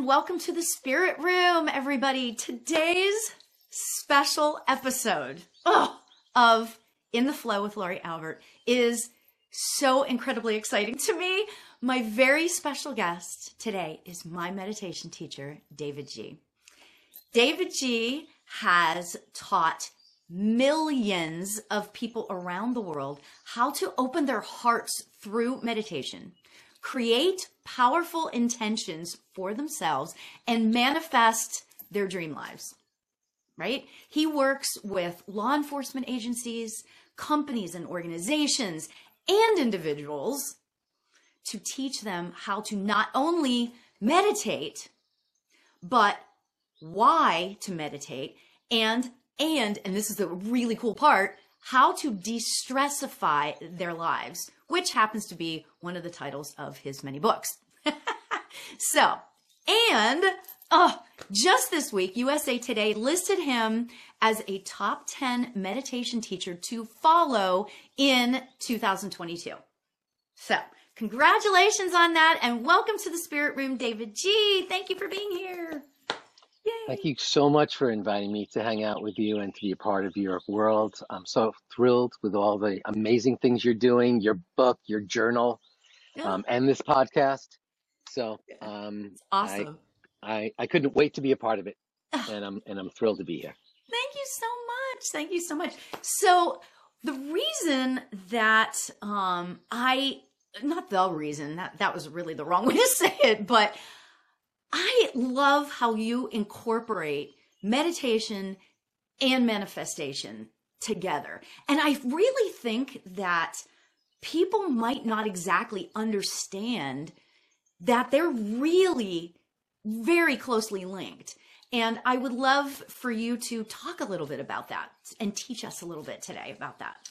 and welcome to the Spirit Room, everybody. Today's special episode oh, of In the Flow with Laurie Albert is so incredibly exciting to me. My very special guest today is my meditation teacher, davidji. David G has taught millions of people around the world how to open their hearts through meditation create powerful intentions for themselves and manifest their dream lives. Right? He works with law enforcement agencies, companies and organizations, and individuals to teach them how to not only meditate, but why to meditate and and and this is the really cool part how to de-stressify their lives which happens to be one of the titles of his many books. so, and oh, just this week, USA Today listed him as a top 10 meditation teacher to follow in 2022. So, congratulations on that and welcome to the Spirit Room, davidji. Thank you for being here. Yay. Thank you so much for inviting me to hang out with you and to be a part of your world. I'm so thrilled with all the amazing things you're doing, your book, your journal, yeah. um, and this podcast. So um, awesome. I, I, I couldn't wait to be a part of it, and I'm and I'm thrilled to be here. Thank you so much. Thank you so much. So the reason that um, I not the reason that that was really the wrong way to say it, but I love how you incorporate meditation and manifestation together. And I really think that people might not exactly understand that they're really very closely linked. And I would love for you to talk a little bit about that and teach us a little bit today about that.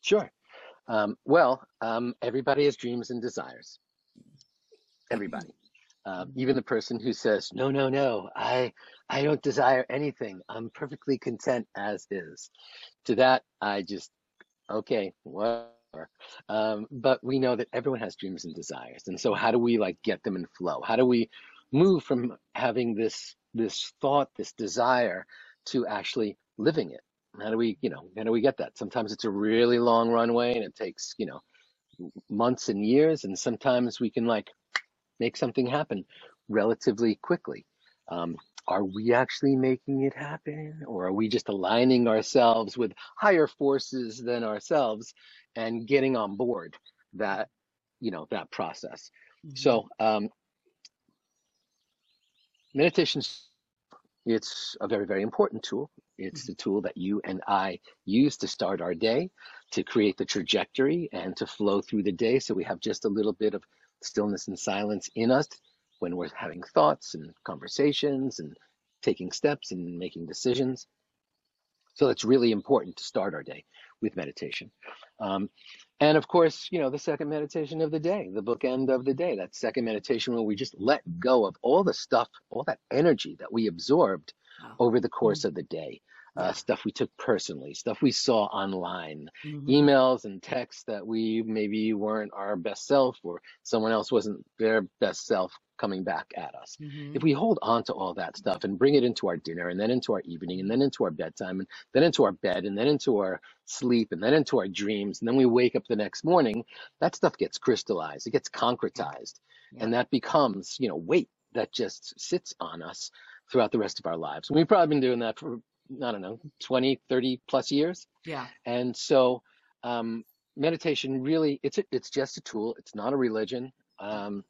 Sure. Um, well, um, everybody has dreams and desires. Everybody. Um, even the person who says, "No, no, no, I, I don't desire anything. I'm perfectly content as is." To that, I just, okay, whatever. Um, but we know that everyone has dreams and desires, and so how do we like get them in flow? How do we move from having this this thought, this desire, to actually living it? How do we, you know, how do we get that? Sometimes it's a really long runway, and it takes, you know, months and years, and sometimes we can like make something happen relatively quickly. Um, are we actually making it happen or are we just aligning ourselves with higher forces than ourselves and getting on board that you know that process mm-hmm. so um, meditation it's a very very important tool it's mm-hmm. the tool that you and i use to start our day to create the trajectory and to flow through the day so we have just a little bit of stillness and silence in us when we're having thoughts and conversations and taking steps and making decisions. So it's really important to start our day with meditation. Um, and of course, you know, the second meditation of the day, the bookend of the day, that second meditation where we just let go of all the stuff, all that energy that we absorbed wow. over the course mm-hmm. of the day uh, stuff we took personally, stuff we saw online, mm-hmm. emails and texts that we maybe weren't our best self or someone else wasn't their best self coming back at us. Mm-hmm. If we hold on to all that stuff and bring it into our dinner and then into our evening and then into our bedtime and then into our bed and then into our sleep and then into our dreams and then we wake up the next morning, that stuff gets crystallized, it gets concretized, yeah. and that becomes, you know, weight that just sits on us throughout the rest of our lives. And we've probably been doing that for I don't know, 20, 30 plus years. Yeah. And so um, meditation really, it's a, it's just a tool. It's not a religion. Um,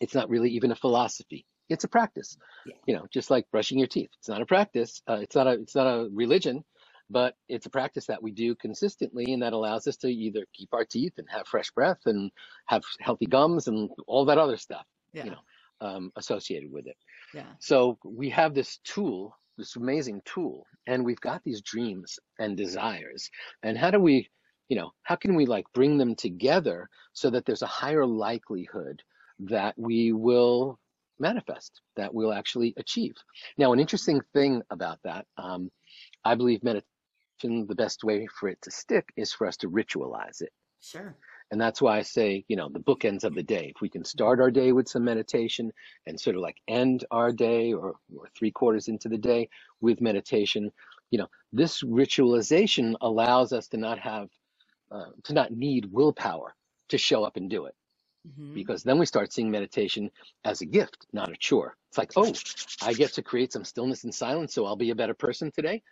it's not really even a philosophy. It's a practice. Yeah. You know, just like brushing your teeth. It's not a practice. Uh, it's not a it's not a religion, but it's a practice that we do consistently, and that allows us to either keep our teeth and have fresh breath and have healthy gums and all that other stuff. Yeah. You know, um, associated with it. Yeah. So we have this tool this amazing tool and we've got these dreams and desires and how do we you know how can we like bring them together so that there's a higher likelihood that we will manifest that we'll actually achieve now an interesting thing about that um, i believe meditation the best way for it to stick is for us to ritualize it Sure. And that's why I say, you know, the bookends of the day. If we can start our day with some meditation and sort of like end our day or, or three quarters into the day with meditation, you know, this ritualization allows us to not have, uh, to not need willpower to show up and do it. Hmm Because then we start seeing meditation as a gift, not a chore. It's like, oh, I get to create some stillness and silence, so I'll be a better person today.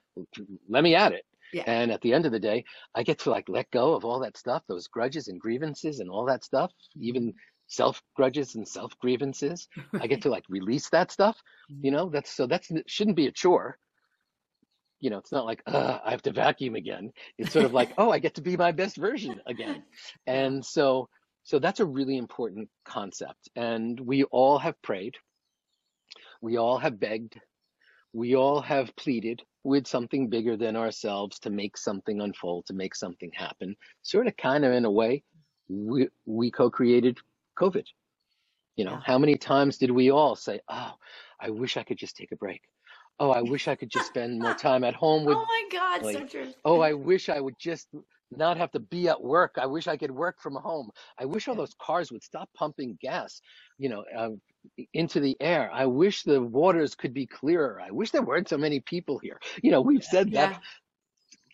Let me at it. Yeah. And at the end of the day, I get to like let go of all that stuff, those grudges and grievances and all that stuff, even self grudges and self grievances. I get to like release that stuff. You know, that's so that shouldn't be a chore. You know, it's not like, uh, I have to vacuum again. It's sort of like, oh, I get to be my best version again. And so, so that's a really important concept. And we all have prayed, we all have begged, we all have pleaded with something bigger than ourselves to make something unfold, to make something happen. Sort of, kind of, in a way, we, we co-created COVID. You know, Yeah. how many times did we all say, "Oh, I wish I could just take a break. Oh, I wish I could just spend more time at home with Oh my God, so true. Oh, I wish I would just not have to be at work. I wish I could work from home. I wish all those cars would stop pumping gas, you know, uh, into the air. I wish the waters could be clearer. I wish there weren't so many people here. You know, we've said that Yeah.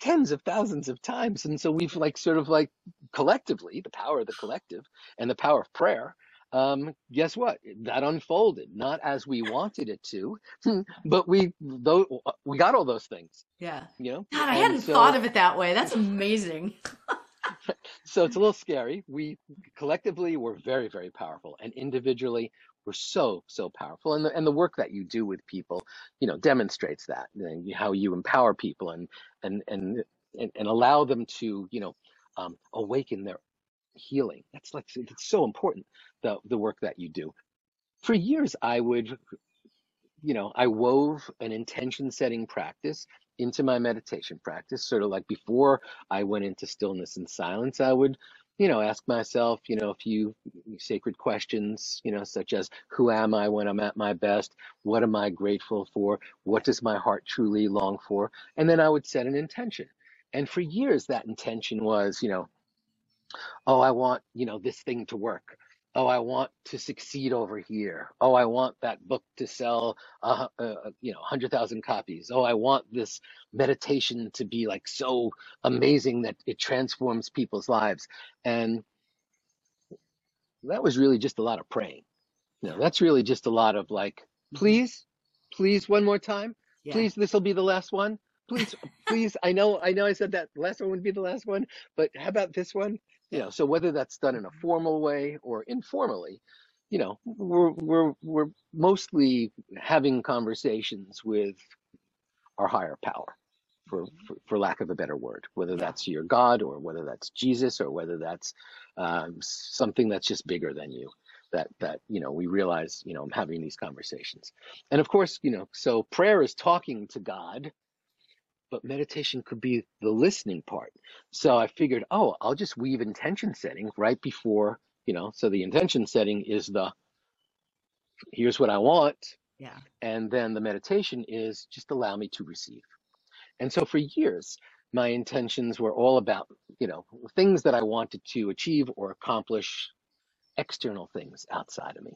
tens of thousands of times. And so we've like sort of like collectively, the power of the collective and the power of prayer. Um, guess what? That unfolded, not as we wanted it to, but we though we got all those things, Yeah. you know? God, I And hadn't thought of it that way. That's amazing. so it's a little scary. We collectively we're very, very powerful, and individually we're so, so powerful. And the and the work that you do with people, you know, demonstrates that and how you empower people and and and and, and allow them to, you know, um, awaken their healing. That's like it's so important the the work that you do. For years, I would you know, I wove an intention setting practice into my meditation practice, sort of like before I went into stillness and silence, I would, you know, ask myself, you know, a few sacred questions, you know, such as who am I when I'm at my best? What am I grateful for? What does my heart truly long for? And then I would set an intention. And for years, that intention was, you know, Oh, I want, you know, this thing to work. Oh, I want to succeed over here. Oh, I want that book to sell, uh, uh, you know, 100,000 copies. Oh, I want this meditation to be like so amazing that it transforms people's lives. And that was really just a lot of praying. No, that's really just a lot of like, hmm please, please, one more time. Yeah. Please, this will be the last one. Please, please. I know, I know I said that last one would be the last one, but how about this one? You know, so whether that's done in a hmm formal way or informally, you know, we're we're we're mostly having conversations with our higher power, for hmm for, for lack of a better word, whether that's your God or whether that's Jesus or whether that's um, something that's just bigger than you. That that you know we realize you know I'm having these conversations, and of course you know so prayer is talking to God, but meditation could be the listening part. So I figured, oh, I'll just weave intention setting right before you know. So the intention setting is the here's what I want, Yeah. and then the meditation is just allow me to receive. And so for years, my intentions were all about, you know, things that I wanted to achieve or accomplish, external things outside of me.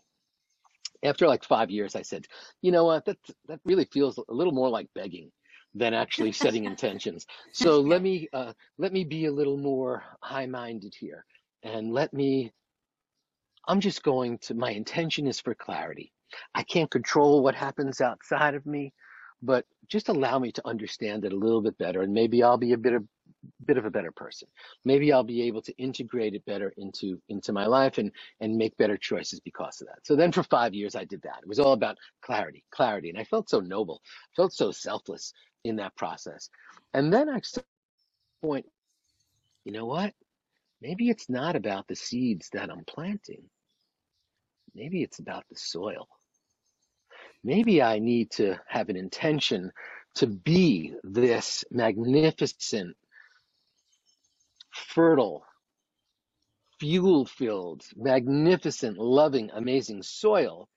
After like five years, I said, you know what, that that really feels a little more like begging than actually setting intentions. So let me uh, let me be a little more high-minded here, and let me. I'm just going to. My intention is for clarity. I can't control what happens outside of me, but just allow me to understand it a little bit better, and maybe I'll be a bit of bit of a better person. Maybe I'll be able to integrate it better into into my life and and make better choices because of that. So then for 5 years I did that. It was all about clarity, clarity, and I felt so noble, felt so selfless in that process. And then I to point, you know what? Maybe it's not about the seeds that I'm planting. Maybe it's about the soil. Maybe I need to have an intention to be this magnificent, fertile fuel filled, magnificent, loving, amazing soil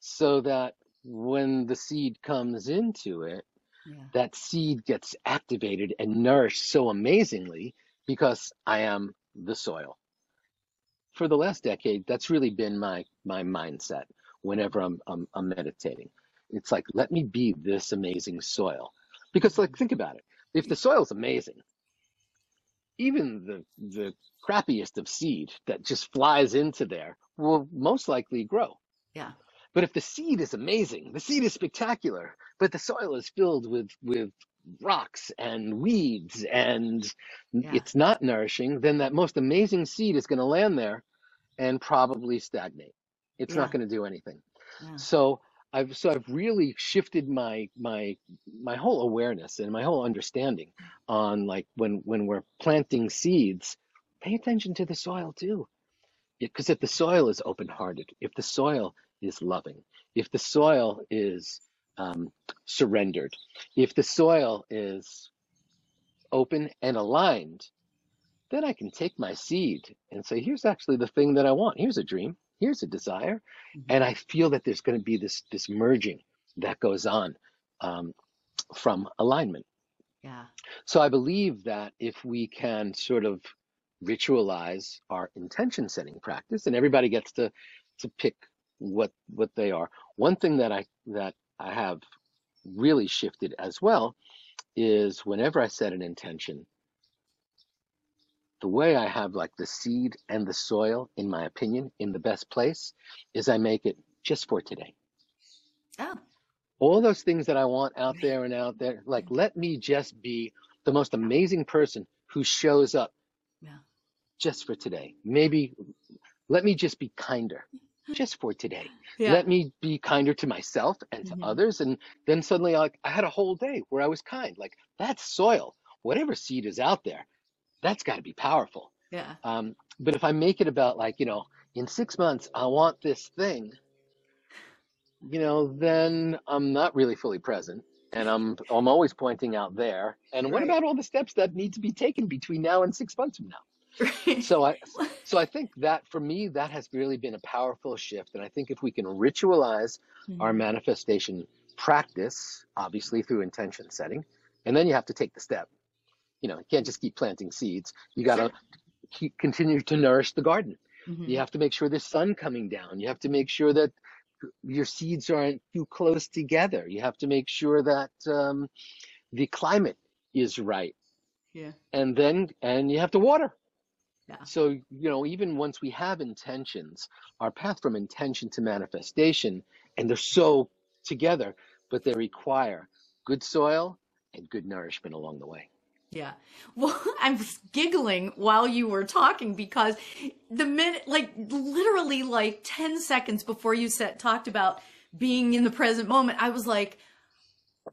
so that when the seed comes into it, Yeah. that seed gets activated and nourished so amazingly because I am the soil. For the last decade, that's really been my my mindset whenever I'm, I'm, I'm meditating. It's like, let me be this amazing soil. Because like think about it. If the soil's amazing, even the the crappiest of seed that just flies into there will most likely grow. Yeah. But if the seed is amazing, the seed is spectacular, but the soil is filled with with rocks and weeds and Yeah. it's not nourishing, then that most amazing seed is going to land there and probably stagnate. It's not going to do anything. Yeah. So I've so I've really shifted my my my whole awareness and my whole understanding on like when when we're planting seeds, pay attention to the soil too. Because if the soil is open-hearted, if the soil is loving, if the soil is um, surrendered, if the soil is open and aligned, then I can take my seed and say, here's actually the thing that I want. Here's a dream. Here's a desire. Mhm. And I feel that there's going to be this, this merging that goes on um, from alignment. Yeah. So I believe that if we can sort of ritualize our intention setting practice, and everybody gets to, to pick what, what they are. One thing that I, that I have really shifted as well is whenever I set an intention, the way I have like the seed and the soil, in my opinion, in the best place is I make it just for today. Oh. All those things that I want out there and out there, like let me just be the most amazing person who shows up Yeah. just for today. Maybe let me just be kinder just for today. Yeah. Let me be kinder to myself and to Mhm. others. And then suddenly I, I had a whole day where I was kind. Like that's soil. Whatever seed is out there, that's got to be powerful. Yeah. Um, but if I make it about like, you know, in six months, I want this thing, you know, then I'm not really fully present. And I'm I'm always pointing out there. And what about all the steps that need to be taken between now and six months from now? Right. So I so I think that for me that has really been a powerful shift. And I think if we can ritualize our Mhm. manifestation practice, obviously through intention setting, and then you have to take the step. You know, you can't just keep planting seeds. You got to Sure. continue to nourish the garden. Mhm. You have to make sure there's sun coming down. You have to make sure that your seeds aren't too close together. You have to make sure that um, the climate is right, Yeah. and then and you have to water. Yeah. So you know, even once we have intentions, our path from intention to manifestation, and they're so together, but they require good soil and good nourishment along the way. Yeah. Well, I'm giggling while you were talking because the minute, like literally like 10 seconds before you said, talked about being in the present moment, I was like,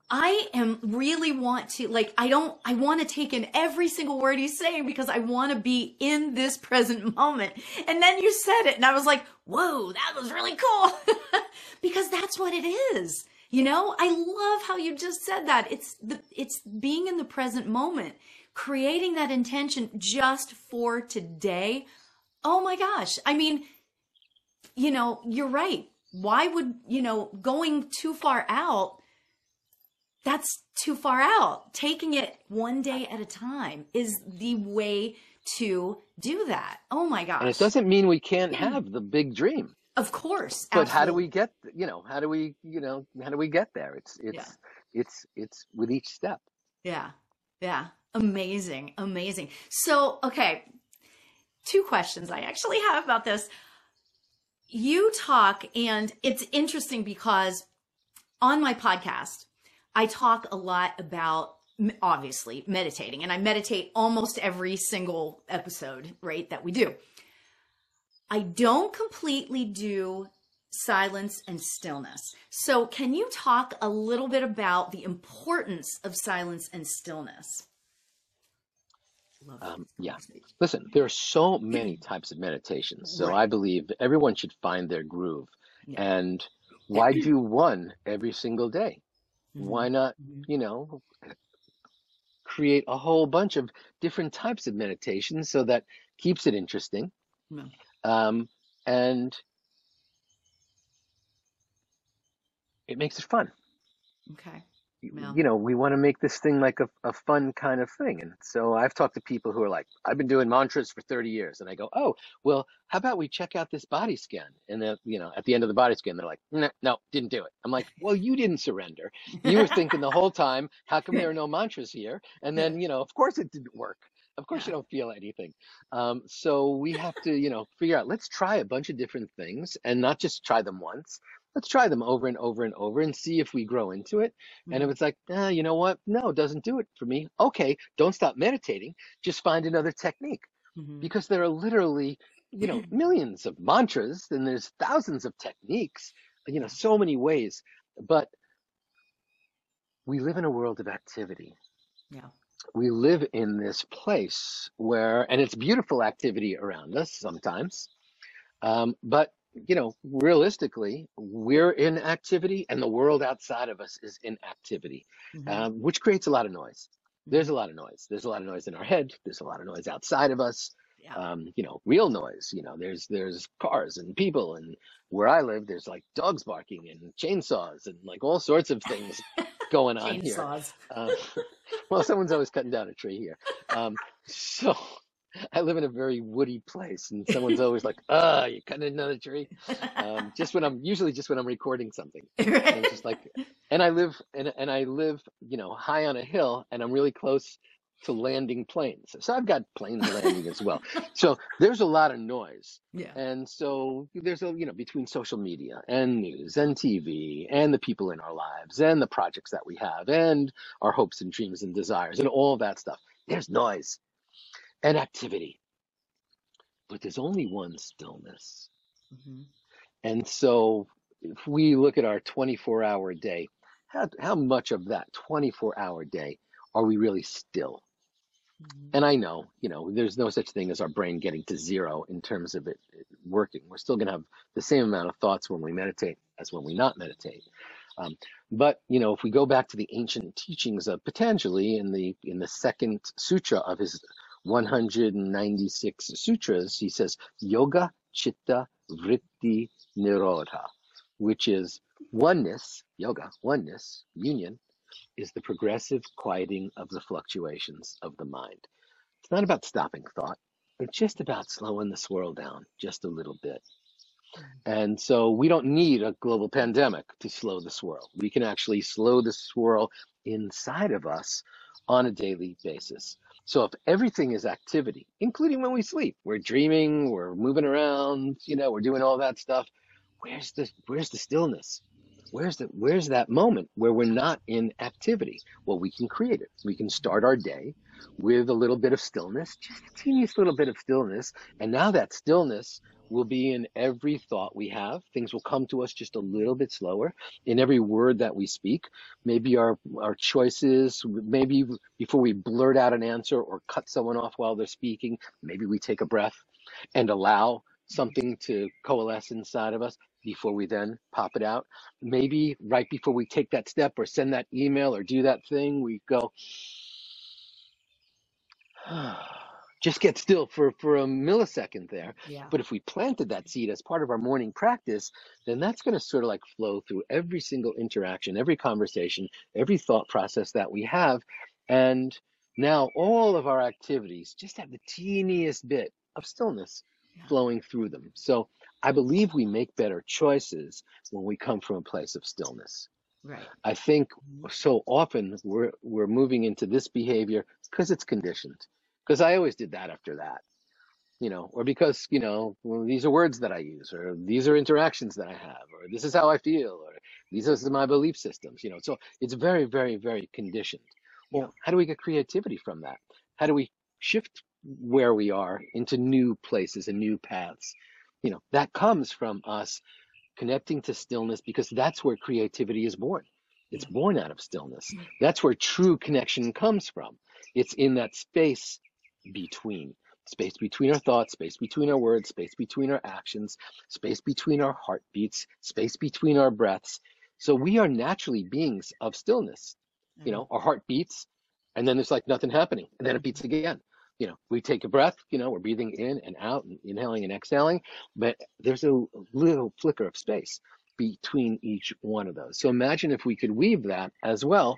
I am really want to, like, I don't, I want to take in every single word he's saying because I want to be in this present moment. And then you said it and I was like, whoa, that was really cool because that's what it is. You know, I love how you just said that. It's the, it's being in the present moment, creating that intention just for today. Oh my gosh. I mean, you know, you're right. Why would, you know, going too far out, that's too far out. Taking it one day at a time is the way to do that. Oh my gosh. And it doesn't mean we can't have the big dream. Of course. But how do we get, you know, how do we, you know, how do we get there? It's it's Yeah. it's it's with each step. Yeah. Yeah. Amazing. Amazing. So, okay. Two questions I actually have about this. You talk, and it's interesting because on my podcast, I talk a lot about obviously meditating, and I meditate almost every single episode, right, that we do. I don't completely do silence and stillness. So, can you talk a little bit about the importance of silence and stillness? Um, yeah. Listen, there are so many types of meditations. So Right. I believe everyone should find their groove. Yeah. And why do one every single day? Mhm. Why not, Mhm. you know, create a whole bunch of different types of meditations so that keeps it interesting. Um, and it makes it fun. Okay. Yeah. you know, we want to make this thing like a, a fun kind of thing. And so I've talked to people who are like, I've been doing mantras for 30 years. And I go, oh, well, how about we check out this body scan? And then, you know, at the end of the body scan, they're like, no, no, didn't do it. I'm like, well, you didn't surrender. You were thinking the whole time, how come there are no mantras here? And then, you know, of course it didn't work. Of course you don't feel anything. Um, so we have to, you know, figure out, let's try a bunch of different things and not just try them once. Let's try them over and over and over and see if we grow into it. And if Mhm. it's like, ah, you know what? No, it doesn't do it for me. Okay, don't stop meditating. Just find another technique Mhm. because there are literally, you know, millions of mantras and there's thousands of techniques, you know, so many ways. But we live in a world of activity. Yeah. We live in this place where, and it's beautiful activity around us sometimes. Um, but, you know, realistically, we're in activity and the world outside of us is in activity, Mhm. um, which creates a lot of noise. There's Mhm. a lot of noise. There's a lot of noise in our head. There's a lot of noise outside of us. Yeah. Um, you know, real noise. You know, there's there's cars and people, and where I live, there's like dogs barking and chainsaws and like all sorts of things going on here. Chainsaws. Uh, well, someone's always cutting down a tree here. Um, so I live in a very woody place, and someone's always like, "Ah, you're cutting another tree." Um, just when I'm usually just when I'm recording something, and it's just like, and I live and and I live, you know, high on a hill, and I'm really close to landing planes. So I've got planes landing as well. So there's a lot of noise. yeah. And so there's a, you know, between social media and news and TV and the people in our lives and the projects that we have and our hopes and dreams and desires and all that stuff, there's noise and activity. But there's only one stillness. Mhm. And so if we look at our 24 hour day, how, how much of that 24 hour day are we really still? Mhm. And I know, you know, there's no such thing as our brain getting to zero in terms of it it working. We're still going to have the same amount of thoughts when we meditate as when we not meditate. Um, but you know, if we go back to the ancient teachings of Patanjali in the in the second sutra of his 196 sutras, he says yoga chitta vritti nirodha, which is oneness, yoga, oneness, union, is the progressive quieting of the fluctuations of the mind. It's not about stopping thought. It's just about slowing the swirl down just a little bit. And so we don't need a global pandemic to slow the swirl. We can actually slow the swirl inside of us on a daily basis. So if everything is activity, including when we sleep, we're dreaming, we're moving around, you know, we're doing all that stuff. Where's the where's the stillness? Where's the where's that moment where we're not in activity? Well, we can create it. We can start our day with a little bit of stillness, just a teeniest little bit of stillness, and now that stillness will be in every thought we have. Things will come to us just a little bit slower in every word that we speak. Maybe our our choices, maybe before we blurt out an answer or cut someone off while they're speaking, maybe we take a breath and allow something to coalesce inside of us before we then pop it out. Maybe right before we take that step or send that email or do that thing, we go, ah. Just get still for, for a millisecond there. Yeah. But if we planted that seed as part of our morning practice, then that's going to sort of like flow through every single interaction, every conversation, every thought process that we have. And now all of our activities just have the teeniest bit of stillness Yeah. flowing through them. So I believe we make better choices when we come from a place of stillness. Right. I think Mhm. so often we're we're moving into this behavior because it's conditioned. Because I always did that after that, you know, or because you know well, these are words that I use, or these are interactions that I have, or this is how I feel, or these are my belief systems, you know. So it's very, very, very conditioned. Well, how do we get creativity from that? How do we shift where we are into new places and new paths? You know, that comes from us connecting to stillness because that's where creativity is born. It's born out of stillness. Hmm. That's where true connection comes from. It's in that space between, space between our thoughts, space between our words, space between our actions, space between our heartbeats, space between our breaths. So we are naturally beings of stillness. You know, mm-hmm. our heart beats and then there's like nothing happening and then it beats again. You know, we take a breath, you know, we're breathing in and out and inhaling and exhaling, but there's a little flicker of space between each one of those. So imagine if we could weave that as well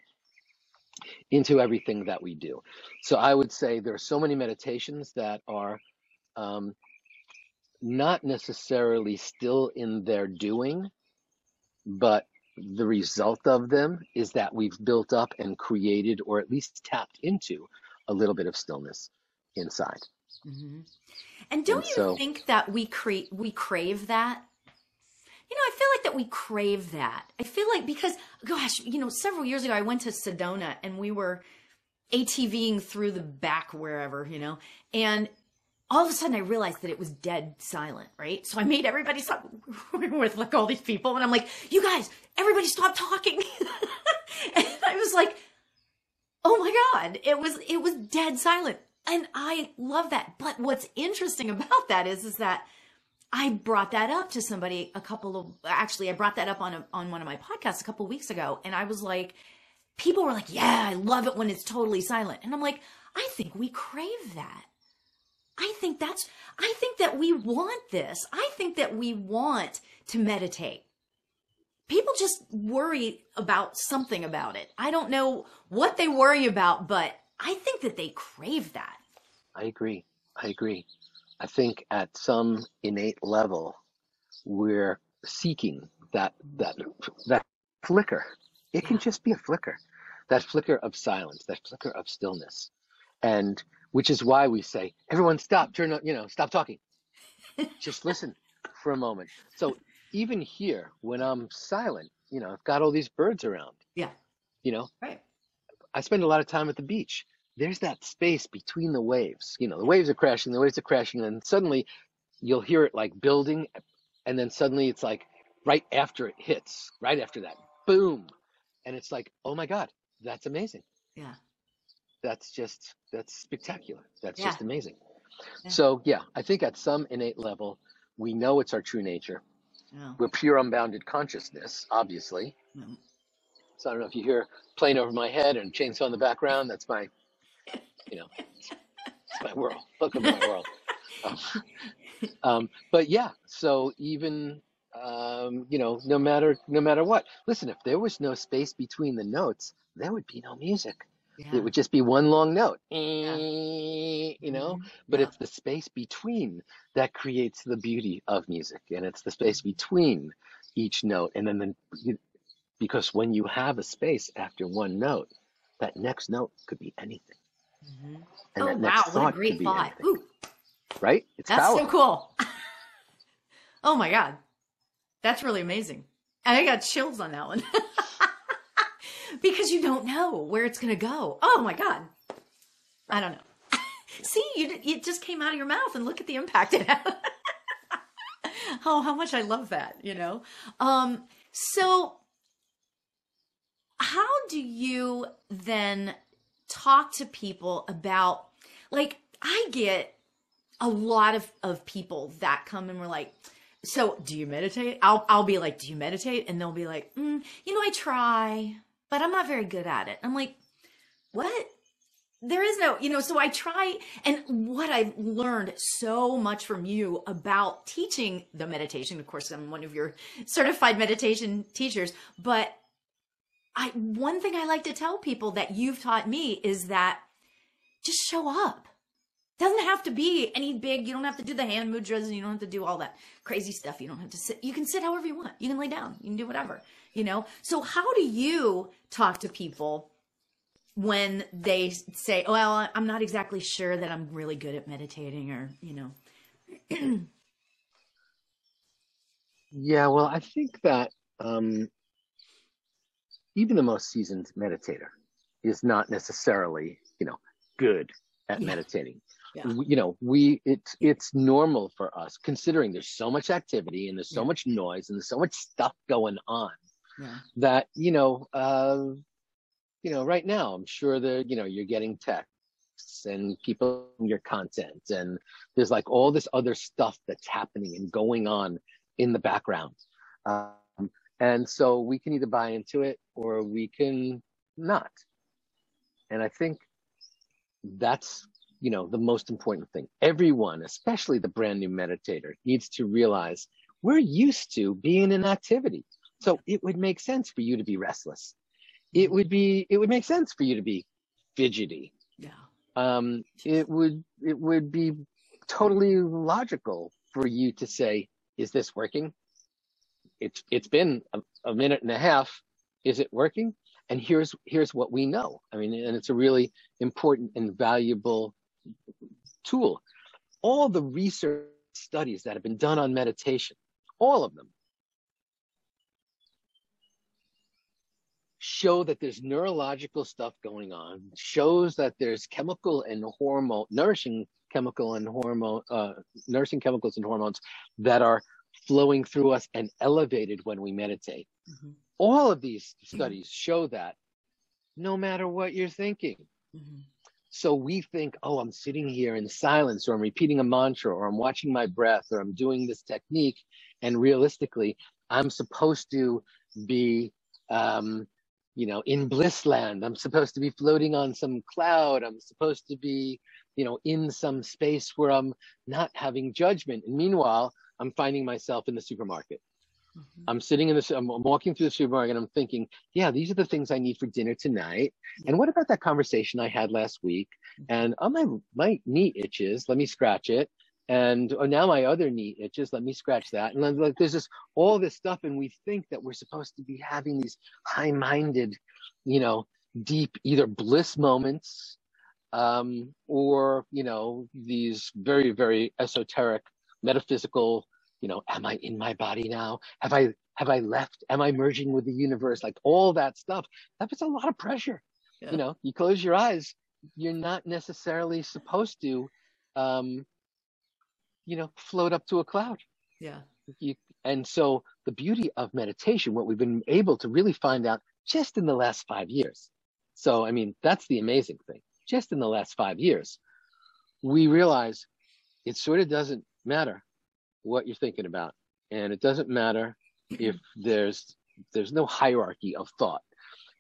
into everything that we do. So I would say there are so many meditations that are um, not necessarily still in their doing, but the result of them is that we've built up and created, or at least tapped into, a little bit of stillness inside. Mm-hmm. And don't and you so, think that we create we crave that? You know, I feel like that we crave that. I feel like because gosh, you know, several years ago I went to Sedona and we were ATVing through the back wherever, you know, and all of a sudden I realized that it was dead silent, right? So I made everybody stop with like all these people and I'm like, you guys, everybody stop talking. and I was like, oh my God, it was, it was dead silent. And I love that. But what's interesting about that is, is that I brought that up to somebody a couple of, actually, I brought that up on a, on one of my podcasts a couple of weeks ago. And I was like, people were like, yeah, I love it when it's totally silent. And I'm like, I think we crave that. I think that's, I think that we want this. I think that we want to meditate. People just worry about something about it. I don't know what they worry about, but I think that they crave that. I agree. I agree. I think at some innate level, we're seeking that that that flicker. It can just be a flicker, that flicker of silence, that flicker of stillness, and which is why we say, everyone stop, turn you know, stop talking. Just listen for a moment. So even here, when I'm silent, you know, I've got all these birds around. Yeah. You know, right. I spend a lot of time at the beach. There's that space between the waves. You know, the waves are crashing, the waves are crashing, and suddenly you'll hear it like building, and then suddenly it's like right after it hits, right after that, boom. And it's like, oh my God, that's amazing. Yeah that's just that's spectacular. That's yeah. just amazing. Yeah. So yeah, I think at some innate level, we know it's our true nature. Yeah. We're pure unbounded consciousness, obviously. Mm-hmm. So I don't know if you hear plane over my head and chainsaw in the background. That's my, you know, it's, my world. Welcome to my world. Um, um, but yeah, so even um, you know, no matter no matter what. Listen, if there was no space between the notes, there would be no music. Yeah. It would just be one long note, yeah. you know, mm-hmm. but yeah. it's the space between that creates the beauty of music. And it's the space between each note. And then, you, because when you have a space after one note, that next note could be anything. Mm-hmm. And oh, that next wow. What a great thought. Right? It's That's powerful. so cool. oh my God. That's really amazing. I got chills on that one. because you don't know where it's going to go. Oh my God. I don't know. See, you, it just came out of your mouth and look at the impact it had. oh, how much I love that, you know? Um, so how do you then talk to people about, like, I get a lot of, of people that come and we're like, so do you meditate? I'll, I'll be like, do you meditate? And they'll be like, mm, you know, I try but I'm not very good at it. I'm like, what? There is no, you know, so I try. And what I've learned so much from you about teaching the meditation, of course, I'm one of your certified meditation teachers, but I, one thing I like to tell people that you've taught me is that just show up. Doesn't have to be any big, you don't have to do the hand mudras and you don't have to do all that crazy stuff. You don't have to sit, you can sit however you want. You can lay down, you can do whatever you know? So how do you talk to people when they say, well, I'm not exactly sure that I'm really good at meditating or, you know? yeah, well, I think that um, even the most seasoned meditator is not necessarily, you know, good at yeah. meditating. Yeah. You know, we it's it's normal for us considering there's so much activity and there's so yeah. much noise and there's so much stuff going on yeah. that you know uh, you know right now i'm sure that you know you're getting texts and people your content and there's like all this other stuff that's happening and going on in the background um, and so we can either buy into it or we can not and i think that's you know the most important thing everyone especially the brand new meditator needs to realize we're used to being in activity so it would make sense for you to be restless. it would be it would make sense for you to be fidgety. Yeah. Um, it would it would be totally logical for you to say, "Is this working?" It's it's been a, a minute and a half. Is it working? And here's here's what we know. I mean, and it's a really important and valuable tool. All the research studies that have been done on meditation, all of them, show that there's neurological stuff going on, shows that there's chemical and hormone, nourishing chemical and hormone, uh, nourishing chemicals and hormones that are flowing through us and elevated when we meditate. Mm-hmm. All of these studies show that no matter what you're thinking. Mm-hmm. So we think, oh, I'm sitting here in silence, or I'm repeating a mantra, or I'm watching my breath, or I'm doing this technique. And realistically, I'm supposed to be um, you know, in bliss land. I'm supposed to be floating on some cloud. I'm supposed to be, you know, in some space where I'm not having judgment. And meanwhile, I'm finding myself in the supermarket. Mm-hmm. I'm sitting in the, I'm walking through the supermarket and I'm thinking, yeah, these are the things I need for dinner tonight. And what about that conversation I had last week? Mm-hmm. And oh, my, my knee itches. Let me scratch it and oh, now my other knee itches. Let me scratch that. And like there's just all this stuff, and we think that we're supposed to be having these high-minded, you know, deep either bliss moments, um, or you know these very very esoteric, metaphysical. You know, am I in my body now? Have I have I left? Am I merging with the universe? Like all that stuff. That puts a lot of pressure. Yeah. You know, you close your eyes. You're not necessarily supposed to um, you know, float up to a cloud. Yeah. You, and so the beauty of meditation, what we've been able to really find out just in the last five years. So, I mean, that's the amazing thing. Just in the last five years, we realize it sort of doesn't matter what you're thinking about. And it doesn't matter if there's, there's no hierarchy of thought.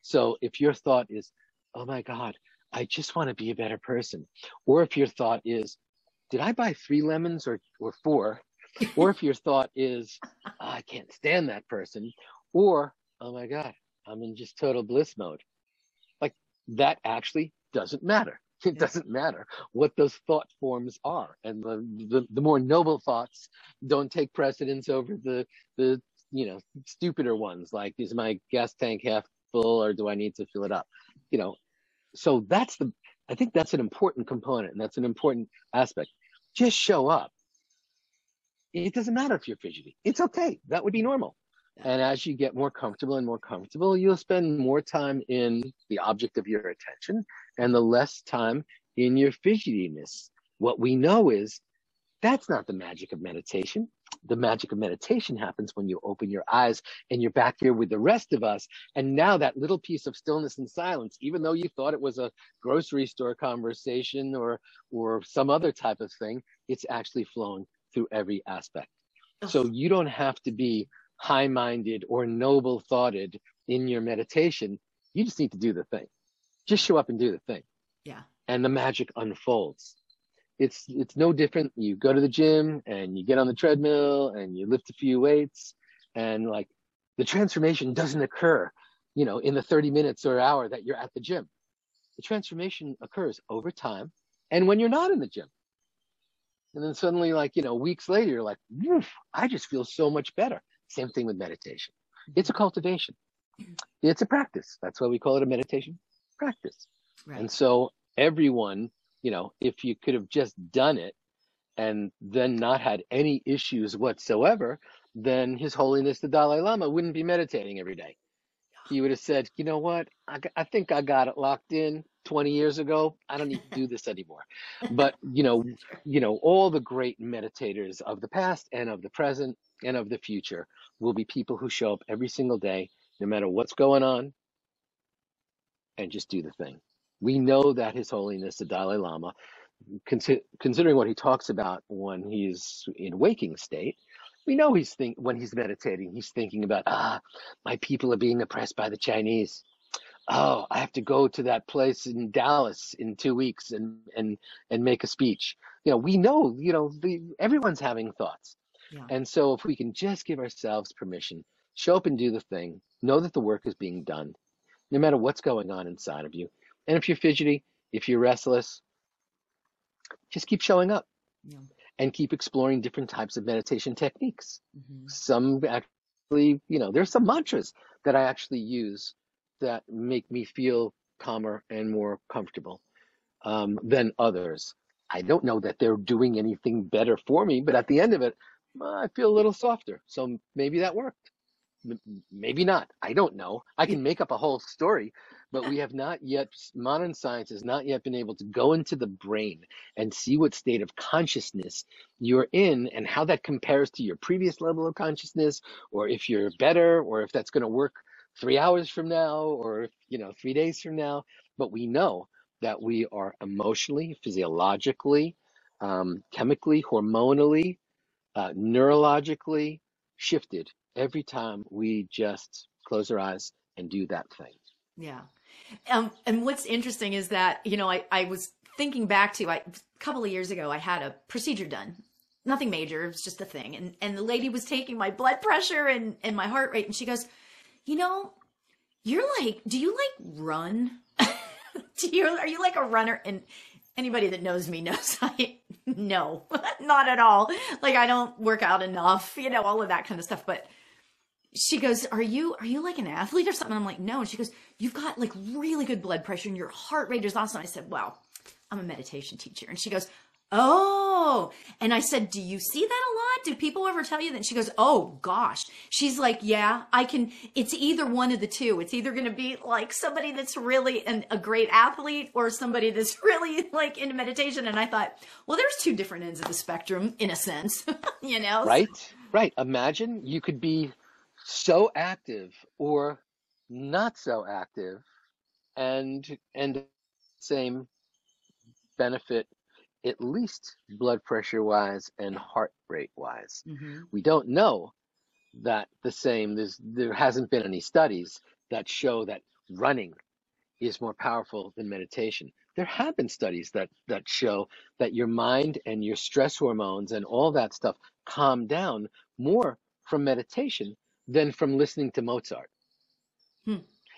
So if your thought is, oh my God, I just want to be a better person. Or if your thought is, did I buy three lemons or, or four? or if your thought is, oh, I can't stand that person, or, oh my God, I'm in just total bliss mode. Like that actually doesn't matter. It doesn't matter what those thought forms are. And the, the, the more noble thoughts don't take precedence over the, the, you know, stupider ones like, is my gas tank half full or do I need to fill it up? You know, so that's the, I think that's an important component and that's an important aspect. Just show up. It doesn't matter if you're fidgety. It's okay. That would be normal. And as you get more comfortable and more comfortable, you'll spend more time in the object of your attention and the less time in your fidgetiness. What we know is that's not the magic of meditation. The magic of meditation happens when you open your eyes and you're back here with the rest of us. And now that little piece of stillness and silence, even though you thought it was a grocery store conversation or, or some other type of thing, it's actually flowing through every aspect. So you don't have to be high minded or noble thoughted in your meditation. You just need to do the thing. Just show up and do the thing. Yeah. And the magic unfolds it's it's no different. You go to the gym and you get on the treadmill and you lift a few weights and like the transformation doesn't occur, you know, in the 30 minutes or hour that you're at the gym. The transformation occurs over time and when you're not in the gym. And then suddenly, like, you know, weeks later, you're like, I just feel so much better. Same thing with meditation. It's a cultivation. It's a practice. That's why we call it a meditation practice. Right. And so everyone you know, if you could have just done it and then not had any issues whatsoever, then His Holiness the Dalai Lama wouldn't be meditating every day. He would have said, you know what? I, I think I got it locked in 20 years ago. I don't need to do this anymore. But, you know, you know, all the great meditators of the past and of the present and of the future will be people who show up every single day, no matter what's going on, and just do the thing we know that His Holiness the Dalai Lama, consi- considering what he talks about when he's in waking state, we know he's think when he's meditating, he's thinking about ah, my people are being oppressed by the Chinese. Oh, I have to go to that place in Dallas in two weeks and and and make a speech. You know, we know, you know, the, everyone's having thoughts, yeah. and so if we can just give ourselves permission, show up and do the thing, know that the work is being done, no matter what's going on inside of you. And if you're fidgety, if you're restless, just keep showing up Yeah. And keep exploring different types of meditation techniques. hmm Some actually, you know, there's some mantras that I actually use that make me feel calmer and more comfortable um, than others. I don't know that they're doing anything better for me, but at the end of it, I feel a little softer. So maybe that worked. M- Maybe not. I don't know. I can make up a whole story, but we have not yet, modern science has not yet been able to go into the brain and see what state of consciousness you're in and how that compares to your previous level of consciousness, or if you're better, or if that's going to work three hours from now, or, you know, three days from now. But we know that we are emotionally, physiologically, um, chemically, hormonally, uh, neurologically shifted every time we just close our eyes and do that thing. Yeah. Um, and what's interesting is that, you know, I, I was thinking back to I, a couple of years ago, I had a procedure done. Nothing major. It was just a thing. And, and the lady was taking my blood pressure and, and my heart rate. And she goes, you know, you're like, do you like run? do you, are you like a runner? And anybody that knows me knows I, no, not at all. Like I don't work out enough, you know, all of that kind of stuff. But she goes, "Are you are you like an athlete or something?" I'm like, "No." And she goes, "You've got like really good blood pressure and your heart rate is awesome." I said, "Well, I'm a meditation teacher." And she goes, "Oh." And I said, "Do you see that a lot? Do people ever tell you that?" And she goes, "Oh gosh." She's like, "Yeah, I can it's either one of the two. It's either going to be like somebody that's really an, a great athlete or somebody that's really like into meditation." And I thought, "Well, there's two different ends of the spectrum in a sense." you know? Right? Right. Imagine you could be so active or not so active and and same benefit at least blood pressure wise and heart rate wise. Mhm. We don't know that the same there's there hasn't been any studies that show that running is more powerful than meditation. There have been studies that that show that your mind and your stress hormones and all that stuff calm down more from meditation than from listening to Mozart. Hmm.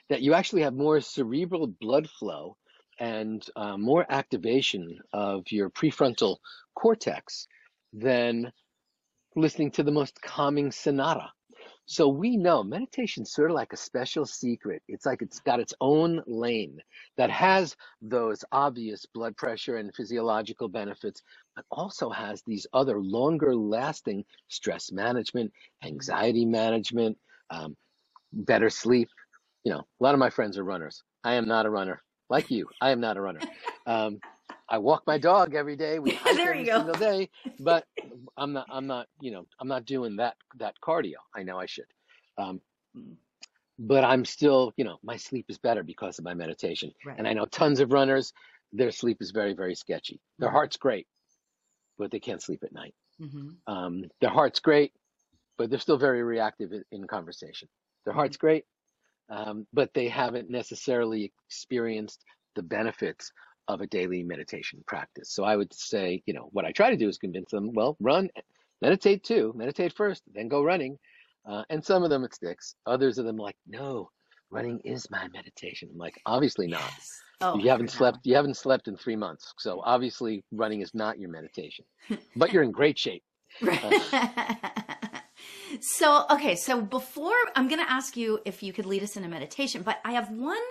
That you actually have more cerebral blood flow and uh, more activation of your prefrontal cortex than listening to the most calming sonata. So we know meditation's sort of like a special secret. It's like it's got its own lane that has those obvious blood pressure and physiological benefits, but also has these other longer lasting stress management, anxiety management, um, better sleep. You know, a lot of my friends are runners. I am not a runner. Like you, I am not a runner. Um, I walk my dog every day. We hike there you every go. single day, but I'm not. I'm not. You know, I'm not doing that that cardio. I know I should, um, Mm. but I'm still. You know, my sleep is better because of my meditation. Right. And I know tons of runners. Their sleep is very very sketchy. Their Mhm. heart's great, but they can't sleep at night. Mhm. Um, their heart's great, but they're still very reactive in, in conversation. Their heart's great, um, but they haven't necessarily experienced the benefits of a daily meditation practice. So I would say, you know, what I try to do is convince them, well, run, meditate too, meditate first, then go running. Uh, and some of them it sticks. Others of them like, no, running is my meditation. I'm like, obviously not. Yes. Oh, You haven't slept. You haven't slept in three months, so obviously running is not your meditation. But you're in great shape. now. so, okay, so before I'm going to ask you if you could lead us in a meditation, but I have one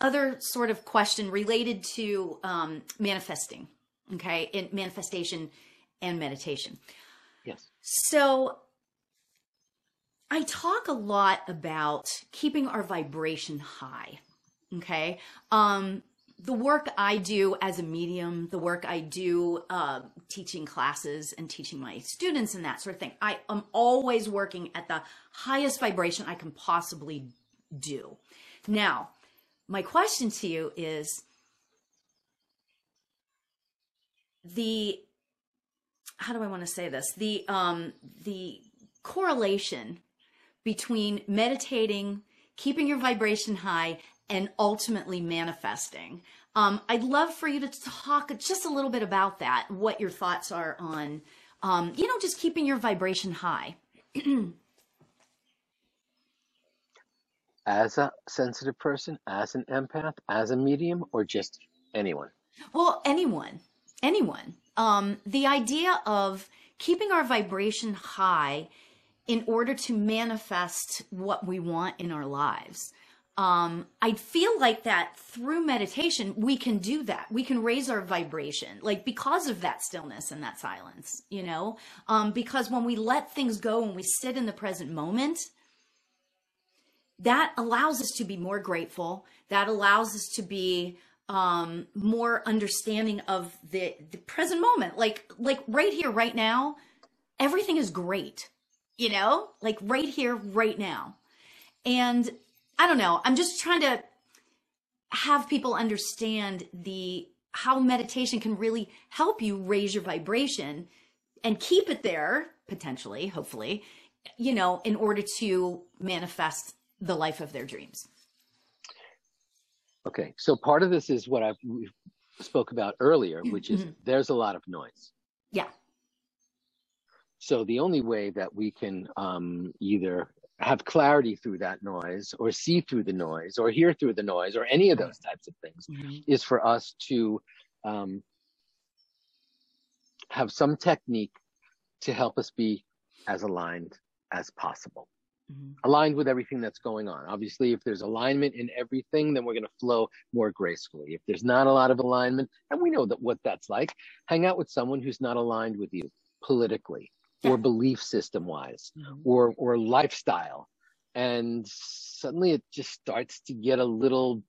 other sort of question related to um, manifesting, okay, in manifestation and meditation. Yes. So, I talk a lot about keeping our vibration high. Okay. Um, the work I do as a medium, the work I do uh, teaching classes and teaching my students and that sort of thing, I am always working at the highest vibration I can possibly do. Now, my question to you is the how do I want to say this? The um the correlation between meditating, keeping your vibration high, and ultimately manifesting. Um, I'd love for you to talk just a little bit about that, what your thoughts are on, um, you know, just keeping your vibration high. as a sensitive person, as an empath, as a medium, or just anyone? Well, anyone, anyone. Um, the idea of keeping our vibration high in order to manifest what we want in our lives. Um, I feel like that through meditation, we can do that. We can raise our vibration, like because of that stillness and that silence, you know? Um, because when we let things go and we sit in the present moment, that allows us to be more grateful. That allows us to be um, more understanding of the, the present moment. Like, like right here, right now, everything is great, you know, like right here, right now. And I don't know, I'm just trying to have people understand the how meditation can really help you raise your vibration and keep it there potentially hopefully you know in order to manifest the life of their dreams. Okay, so part of this is what I spoke about earlier, which is Mhm. there's a lot of noise. yeah. So the only way that we can um, either have clarity through that noise, or see through the noise, or hear through the noise, or any of those types of things, is for us to um, have some technique to help us be as aligned as possible. Mhm. aligned with everything that's going on. Obviously, if there's alignment in everything, then we're going to flow more gracefully. If there's not a lot of alignment, and we know that what that's like, hang out with someone who's not aligned with you politically Yeah. or belief system wise Mhm. or or lifestyle. And suddenly it just starts to get a little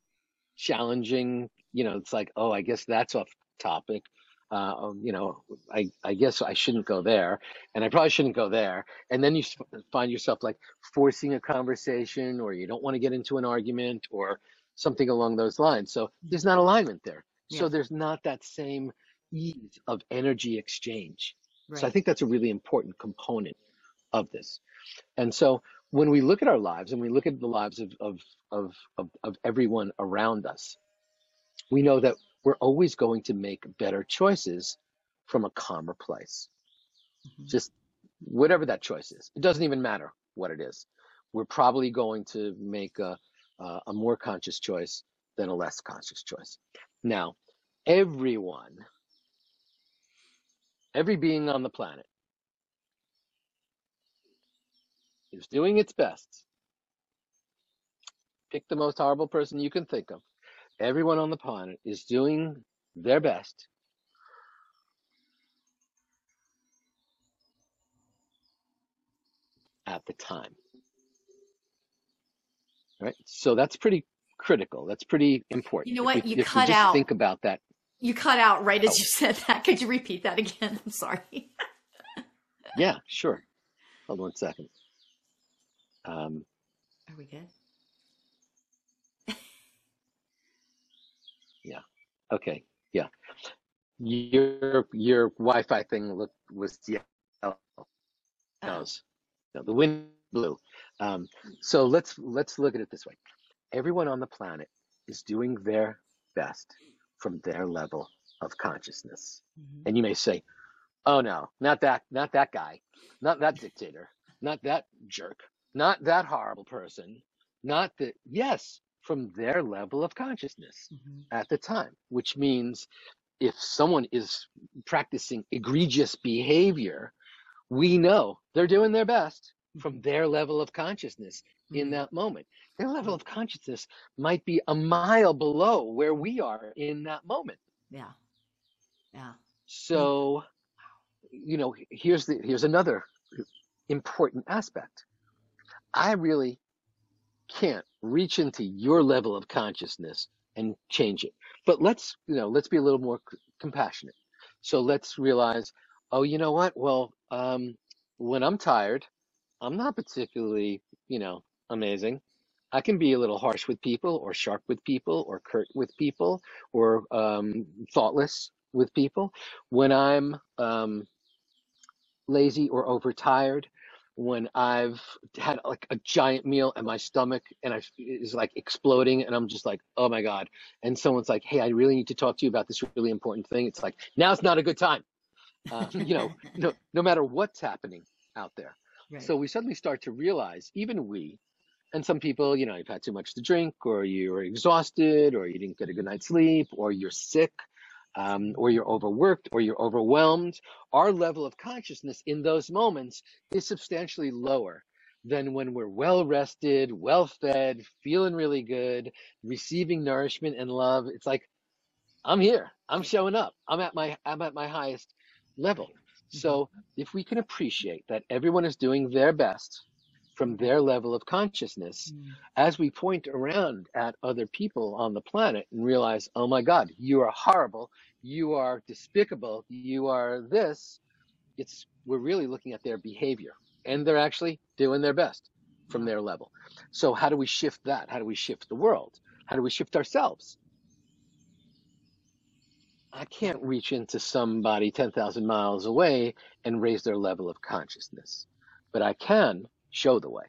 challenging. You know, it's like, oh, I guess that's off topic. Uh, um, you know, I, I guess I shouldn't go there and I probably shouldn't go there. And then you find yourself like forcing a conversation or you don't want to get into an argument or something along those lines. So there's not alignment there. So there's not that same ease of energy exchange. So I think that's a really important component of this. And so when we look at our lives and we look at the lives of, of, of, of, of everyone around us, we know that we're always going to make better choices from a calmer place. Mhm. Just whatever that choice is. It doesn't even matter what it is. We're probably going to make a, a, a more conscious choice than a less conscious choice. Now, everyone, every being on the planet is doing its best. Pick the most horrible person you can think of. Everyone on the planet is doing their best at the time. Right? So that's pretty critical. That's pretty important. You know what? If, You if cut just out- think about that. You cut out right as Oh. you said that. Could you repeat that again? I'm sorry. Yeah, sure. Hold one second. Um, Are we good? Yeah. Okay, yeah. Your your Wi-Fi thing looked was yellow. Oh. No, the wind blew. Um, so let's let's look at it this way. Everyone on the planet is doing their best from their level of consciousness. Mhm. And you may say, "Oh no, not that, not that guy, not that dictator, not that jerk, not that horrible person, not that." Yes, from their level of consciousness Mhm. at the time, which means if someone is practicing egregious behavior, we know they're doing their best from their level of consciousness in Mhm. that moment. Their level of consciousness might be a mile below where we are in that moment. Yeah. Yeah. So, you know, here's the here's another important aspect. I really can't reach into your level of consciousness and change it. But let's, you know, let's be a little more c- compassionate. So let's realize, oh, you know what? Well, um, when I'm tired, I'm not particularly, you know, amazing. I can be a little harsh with people, or sharp with people, or curt with people, or um, thoughtless with people. When I'm um, lazy or overtired, when I've had like a giant meal and my stomach and I is like exploding and I'm just like, oh my God. And someone's like, hey, I really need to talk to you about this really important thing. It's like, now's not a good time. Uh, you know, no, no matter what's happening out there. Right. So we suddenly start to realize, even we, And some people, you know, you've had too much to drink, or you're exhausted, or you didn't get a good night's sleep, or you're sick, um, or you're overworked, or you're overwhelmed. Our level of consciousness in those moments is substantially lower than when we're well rested, well fed, feeling really good, receiving nourishment and love. It's like, I'm here. I'm showing up. I'm at my I'm at my highest level. So if we can appreciate that everyone is doing their best from their level of consciousness, Mm. as we point around at other people on the planet and realize, oh my God, you are horrible, you are despicable, you are this, it's we're really looking at their behavior. And they're actually doing their best from their level. So how do we shift that? How do we shift the world? How do we shift ourselves? I can't reach into somebody 10,000 miles away and raise their level of consciousness, but I can show the way.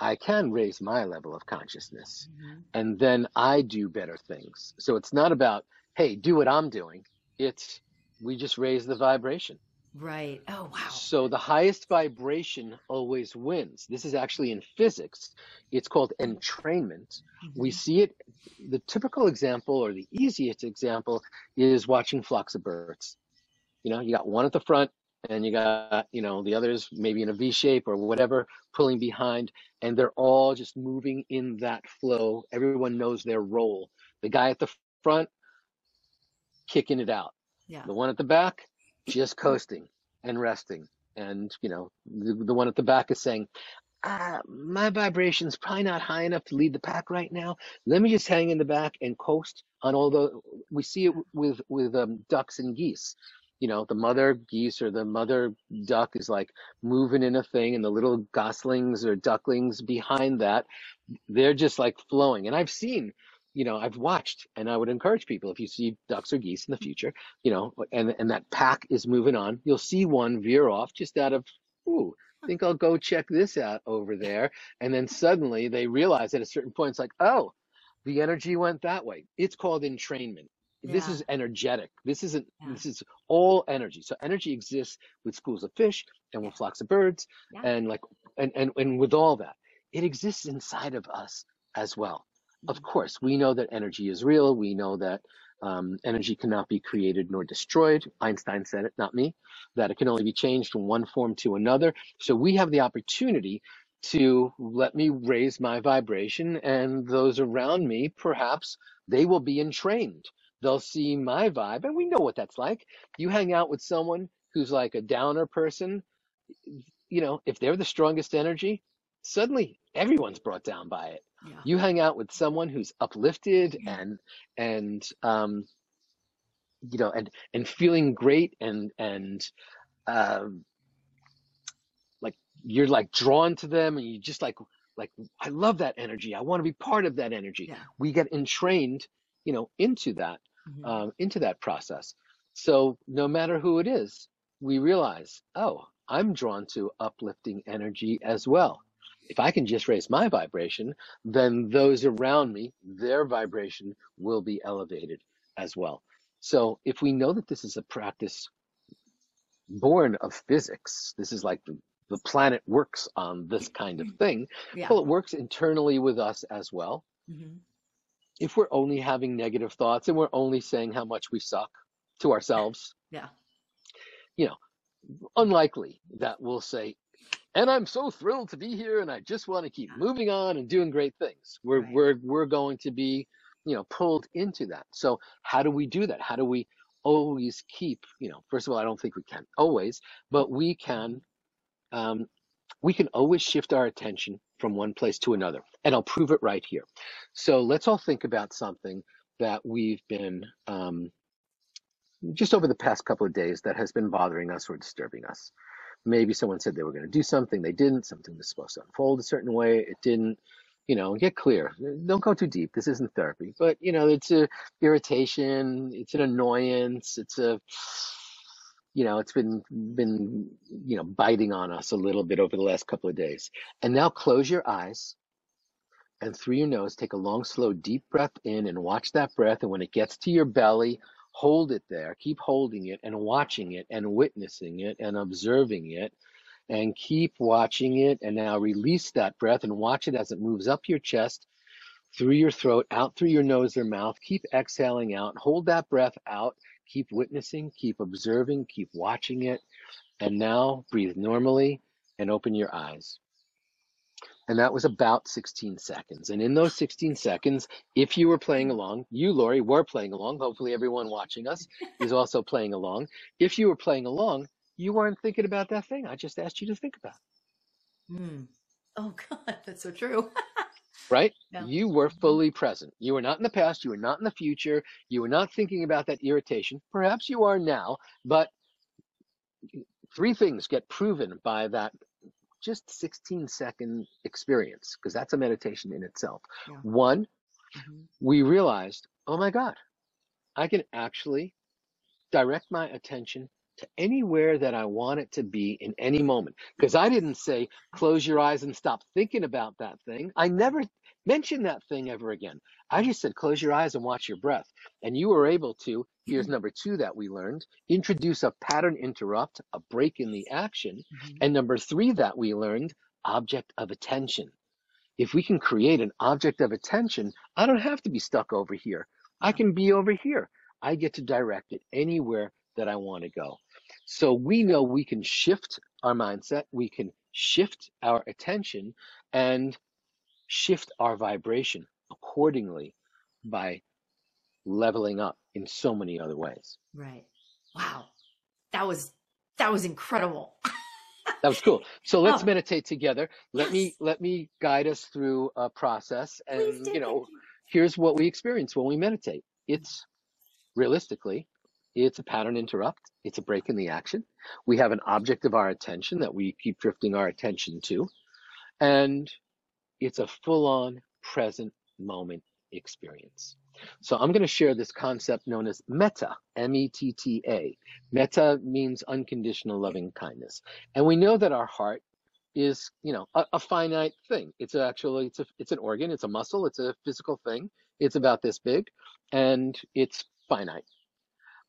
I can raise my level of consciousness Mhm. and then I do better things. So it's not about, hey, do what I'm doing. It's we just raise the vibration. Right. Oh, wow. So the highest vibration always wins. This is actually in physics. It's called entrainment. We Mhm. see it. The typical example or the easiest example is watching flocks of birds. You know, you got one at the front and you got, you know, the others maybe in a V shape or whatever pulling behind and they're all just moving in that flow. Everyone knows their role. The guy at the front kicking it out. Yeah. The one at the back just coasting and resting. And, you know, the, the one at the back is saying, ah, my vibration's probably not high enough to lead the pack right now. Let me just hang in the back and coast on all the, we see it with, with um, ducks and geese. You know, the mother geese or the mother duck is like moving in a thing and the little goslings or ducklings behind that, they're just like flowing. And I've seen, you know, I've watched and I would encourage people if you see ducks or geese in the future, you know, and, and that pack is moving on, you'll see one veer off just out of, ooh, I think I'll go check this out over there. And then suddenly they realize at a certain point, it's like, oh, the energy went that way. It's called entrainment. This is energetic. This isn't, Yeah. this is all energy. So energy exists with schools of fish and with flocks of birds Yeah. and like, and, and, and with all that, it exists inside of us as well. Of course, we know that energy is real. We know that um, energy cannot be created nor destroyed. Einstein said it, not me, that it can only be changed from one form to another. So we have the opportunity to let me raise my vibration and those around me, perhaps they will be entrained. They'll see my vibe and we know what that's like. You hang out with someone who's like a downer person, you know, if they're the strongest energy, suddenly everyone's brought down by it. Yeah. You hang out with someone who's uplifted Yeah. and and um, you know and and feeling great and and um, like you're like drawn to them and you just like like I love that energy. I want to be part of that energy. Yeah. We get entrained, you know, into that Mhm. um, into that process. So no matter who it is, we realize, oh, I'm drawn to uplifting energy as well. If I can just raise my vibration, then those around me, their vibration will be elevated as well. So if we know that this is a practice born of physics, this is like the, the planet works on this kind of thing. Yeah. Well, it works internally with us as well Mhm. if we're only having negative thoughts and we're only saying how much we suck to ourselves, Yeah. you know, unlikely that we'll say, and I'm so thrilled to be here and I just want to keep moving on and doing great things. We're Right. we're we're going to be, you know, pulled into that. So how do we do that? How do we always keep, you know, first of all, I don't think we can always, but we can um, we can always shift our attention from one place to another. And I'll prove it right here. So let's all think about something that we've been um, just over the past couple of days that has been bothering us or disturbing us. Maybe someone said they were going to do something, they didn't. Something was supposed to unfold a certain way, it didn't. You know, get clear. Don't go too deep. This isn't therapy, but you know, it's a irritation, it's an annoyance, it's a you know, it's been been you know biting on us a little bit over the last couple of days. And now close your eyes and through your nose, take a long, slow, deep breath in and watch that breath. And when it gets to your belly, hold it there. Keep holding it and watching it and witnessing it and observing it. and keep watching it. And now release that breath and watch it as it moves up your chest, through your throat, out through your nose or mouth. Keep exhaling out. Hold that breath out. Keep witnessing, keep observing, keep watching it. And now breathe normally and open your eyes. And that was about 16 seconds. And in those 16 seconds, if you were playing along, you, Lori, were playing along. Hopefully, everyone watching us is also playing along. If you were playing along, you weren't thinking about that thing I just asked you to think about, Mm. Oh God, that's so true. right? yeah. You were Mhm. fully present. You were not in the past. You were not in the future. You were not thinking about that irritation. Perhaps you are now, but three things get proven by that just 16 second experience, because that's a meditation in itself. Yeah. One, Mhm. we realized, oh my God, I can actually direct my attention to anywhere that I want it to be in any moment. Because I didn't say, close your eyes and stop thinking about that thing. I never mentioned that thing ever again. I just said, close your eyes and watch your breath. And you were able to, here's number two that we learned, introduce a pattern interrupt, a break in the action. Mhm. And number three that we learned, object of attention. If we can create an object of attention, I don't have to be stuck over here. I can be over here. I get to direct it anywhere that I want to go. So we know we can shift our mindset, we can shift our attention, and shift our vibration accordingly by leveling up in so many other ways. Right. Wow. That was that was incredible. That was cool. So let's Oh, meditate together. Let me let me guide us through a process and you know, here's what we experience when we meditate. It's realistically, it's a pattern interrupt. It's a break in the action. We have an object of our attention that we keep drifting our attention to, and it's a full-on present moment experience. So I'm going to share this concept known as metta, M-E-T-T-A. Metta means unconditional loving kindness. And we know that our heart is, you know, a, a finite thing. It's actually, it's a, it's an organ, it's a muscle, it's a physical thing. It's about this big and it's finite.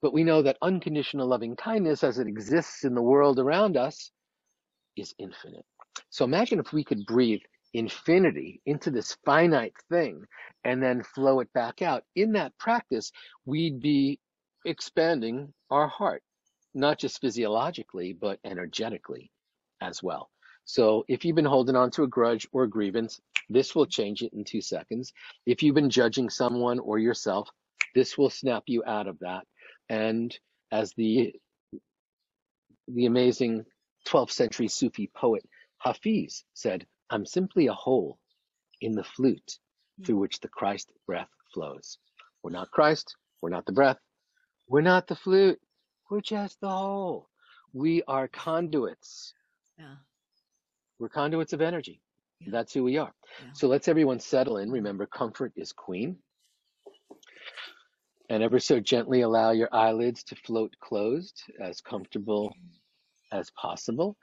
But we know that unconditional loving kindness as it exists in the world around us is infinite. So imagine if we could breathe infinity into this finite thing and then flow it back out. In that practice, we'd be expanding our heart, not just physiologically, but energetically as well. So if you've been holding on to a grudge or a grievance, this will change it in two seconds. If you've been judging someone or yourself, this will snap you out of that. And as the the amazing 12th century Sufi poet Hafiz said, I'm simply a hole in the flute hmm. through which the Christ breath flows. We're not Christ, we're not the breath, we're not the flute, we're just the hole. We are conduits. Yeah. We're conduits of energy. Yeah. That's who we are. Yeah. So let's everyone settle in. Remember, comfort is queen. And ever so gently allow your eyelids to float closed, as comfortable hmm. as possible.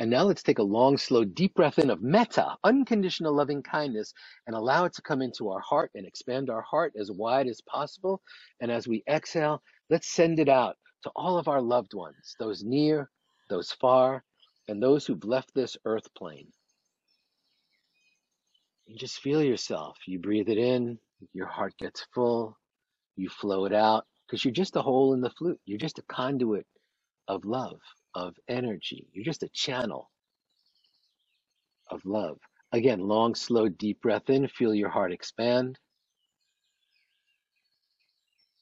And now let's take a long, slow, deep breath in of metta, unconditional loving kindness, and allow it to come into our heart and expand our heart as wide as possible. And as we exhale, let's send it out to all of our loved ones, those near, those far, and those who've left this earth plane. Just feel yourself. You breathe it in, your heart gets full, you flow it out, because you're just a hole in the flute. You're just a conduit of love, of energy. You're just a channel of love. Again, long, slow, deep breath in. Feel your heart expand.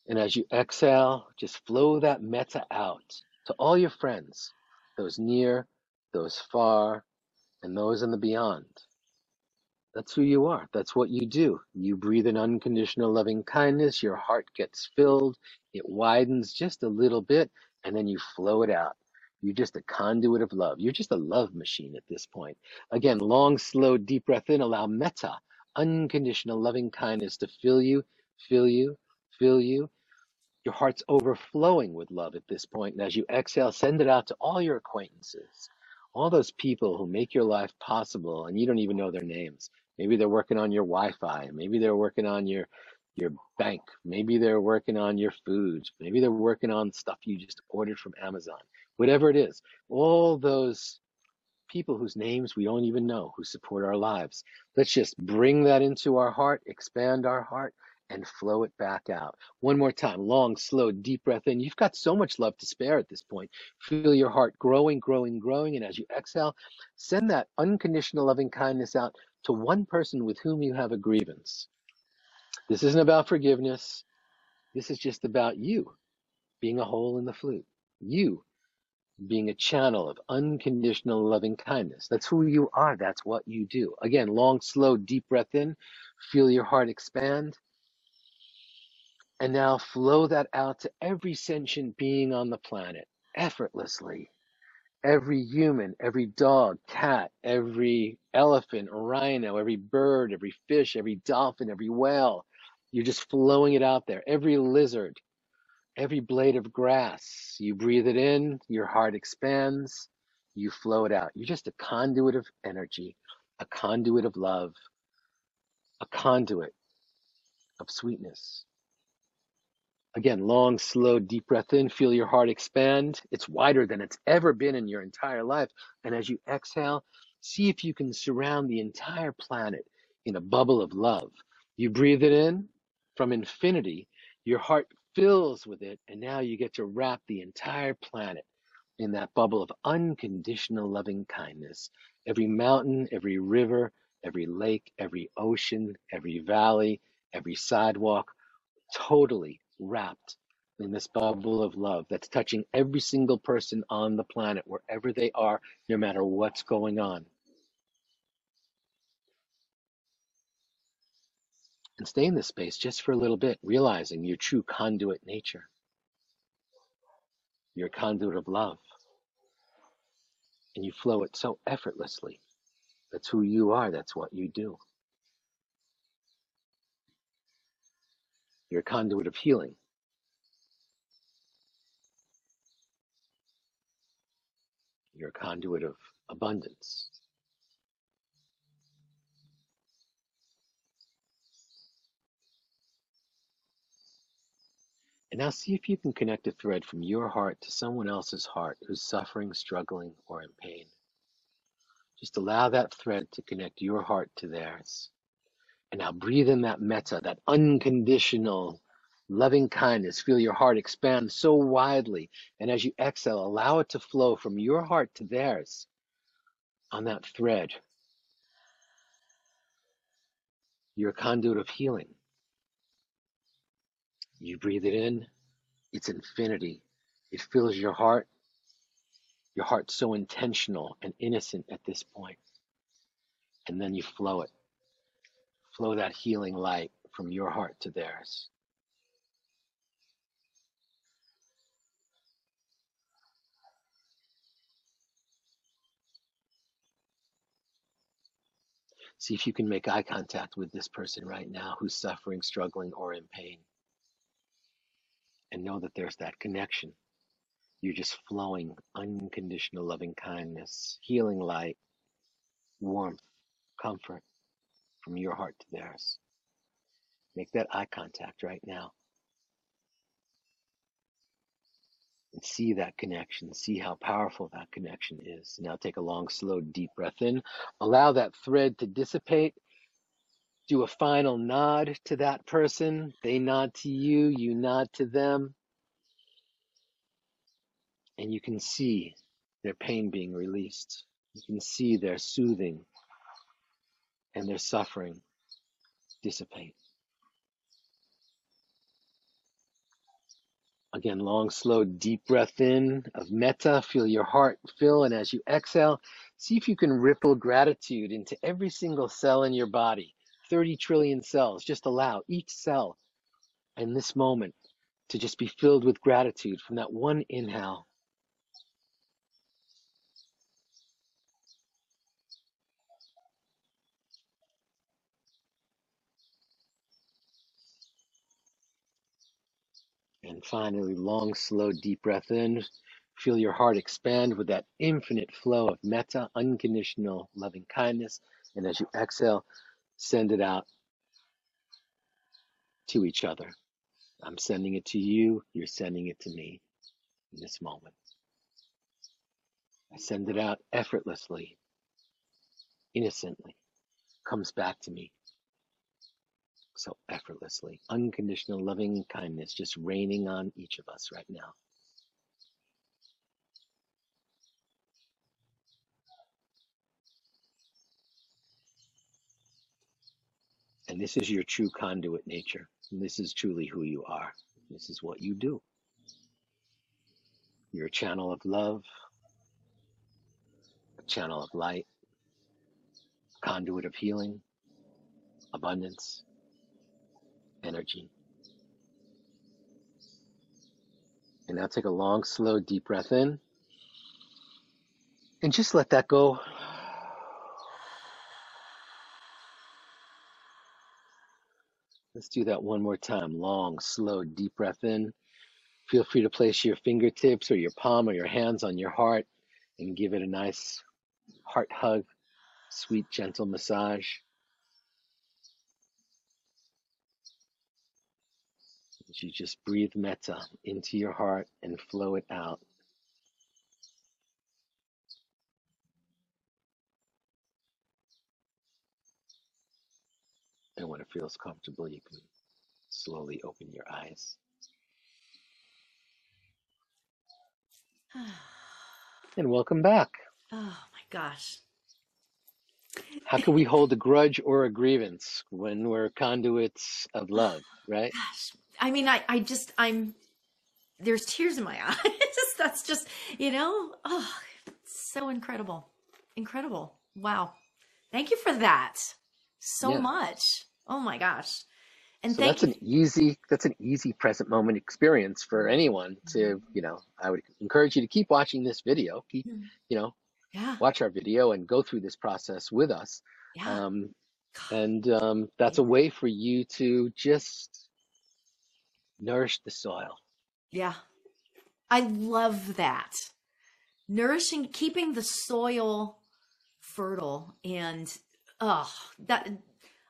And as you exhale, just flow that metta out to all your friends, those near, those far, and those in the beyond. That's who you are. That's what you do. You breathe in unconditional loving kindness. Your heart gets filled. It widens just a little bit, and then you flow it out. You're just a conduit of love. You're just a love machine at this point. Again, long, slow, deep breath in. Allow metta, unconditional loving kindness to fill you, fill you, fill you. Your heart's overflowing with love at this point. And as you exhale, send it out to all your acquaintances, all those people who make your life possible and you don't even know their names. Maybe they're working on your Wi-Fi. Maybe they're working on your your bank. Maybe they're working on your food. Maybe they're working on stuff you just ordered from Amazon. Whatever it is, all those people whose names we don't even know who support our lives. Let's just bring that into our heart, expand our heart, and flow it back out. One more time, long, slow, deep breath in. You've got so much love to spare at this point. Feel your heart growing, growing, growing. And as you exhale, send that unconditional loving kindness out to one person with whom you have a grievance. This isn't about forgiveness. This is just about you being a hole in the flute. You being a channel of unconditional loving kindness. That's who you are. That's what you do. Again, long, slow, deep breath in. Feel your heart expand. And now flow that out to every sentient being on the planet effortlessly. Every human, every dog, cat, every elephant, rhino, every bird, every fish, every dolphin, every whale. You're just flowing it out there. Every lizard, every blade of grass. You breathe it in, your heart expands, you flow it out. You're just a conduit of energy, a conduit of love, a conduit of sweetness. Again, long, slow, deep breath in. Feel your heart expand. It's wider than it's ever been in your entire life. And as you exhale, see if you can surround the entire planet in a bubble of love. You breathe it in from infinity. Your heart fills with it. And now you get to wrap the entire planet in that bubble of unconditional loving kindness. Every mountain, every river, every lake, every ocean, every valley, every sidewalk totally wrapped in this bubble of love that's touching every single person on the planet, wherever they are, no matter what's going on. And stay in this space just for a little bit, realizing your true conduit nature, your conduit of love, and you flow it so effortlessly. That's who you are, that's what you do. You're a conduit of healing. You're a conduit of abundance. And now see if you can connect a thread from your heart to someone else's heart who's suffering, struggling, or in pain. Just allow that thread to connect your heart to theirs. And now breathe in that metta, that unconditional loving kindness. Feel your heart expand so widely. And as you exhale, allow it to flow from your heart to theirs on that thread. You're conduit of healing. You breathe it in, it's infinity. It fills your heart. Your heart's so intentional and innocent at this point. And then you flow it. Flow that healing light from your heart to theirs. See if you can make eye contact with this person right now who's suffering, struggling, or in pain. And know that there's that connection. You're just flowing unconditional loving kindness, healing light, warmth, comfort from your heart to theirs. Make that eye contact right now and see that connection. See how powerful that connection is. Now take a long, slow, deep breath in. Allow that thread to dissipate do a final nod to that person. They nod to you, you nod to them, and you can see their pain being released. You can see their soothing and their suffering dissipate. Again, long, slow, deep breath in of metta. Feel your heart fill, and as you exhale, see if you can ripple gratitude into every single cell in your body. 30 trillion cells. Just allow each cell in this moment to just be filled with gratitude from that one inhale And finally, long, slow, deep breath in. Feel your heart expand with that infinite flow of metta, unconditional loving kindness. And as you exhale, send it out to each other. I'm sending it to you. You're sending it to me in this moment. I send it out effortlessly, innocently, comes back to me so effortlessly. Unconditional loving kindness just raining on each of us right now. And this is your true conduit nature. And this is truly who you are. This is what you do. You're a channel of love, a channel of light, a conduit of healing, abundance, energy. And now take a long, slow, deep breath in. And just let that go. Let's do that one more time. Long, slow, deep breath in. Feel free to place your fingertips or your palm or your hands on your heart and give it a nice heart hug, sweet, gentle massage. As you just breathe metta into your heart and flow it out. And when it feels comfortable, you can slowly open your eyes. And welcome back. Oh my gosh. How can we hold a grudge or a grievance when we're conduits of oh, love, right? Gosh. I mean, I, I just, I'm, there's tears in my eyes. That's just, you know, oh, so incredible. Incredible. Wow. Thank you for that so Yeah. much. Oh my gosh. And So thank that's you. an easy that's an easy present moment experience for anyone to, you know, I would encourage you to keep watching this video, keep, Mhm. you know, Yeah. watch our video and go through this process with us. Yeah. Um, and um, that's a way for you to just nourish the soil. Yeah. I love that. Nourishing, keeping the soil fertile and, oh, that,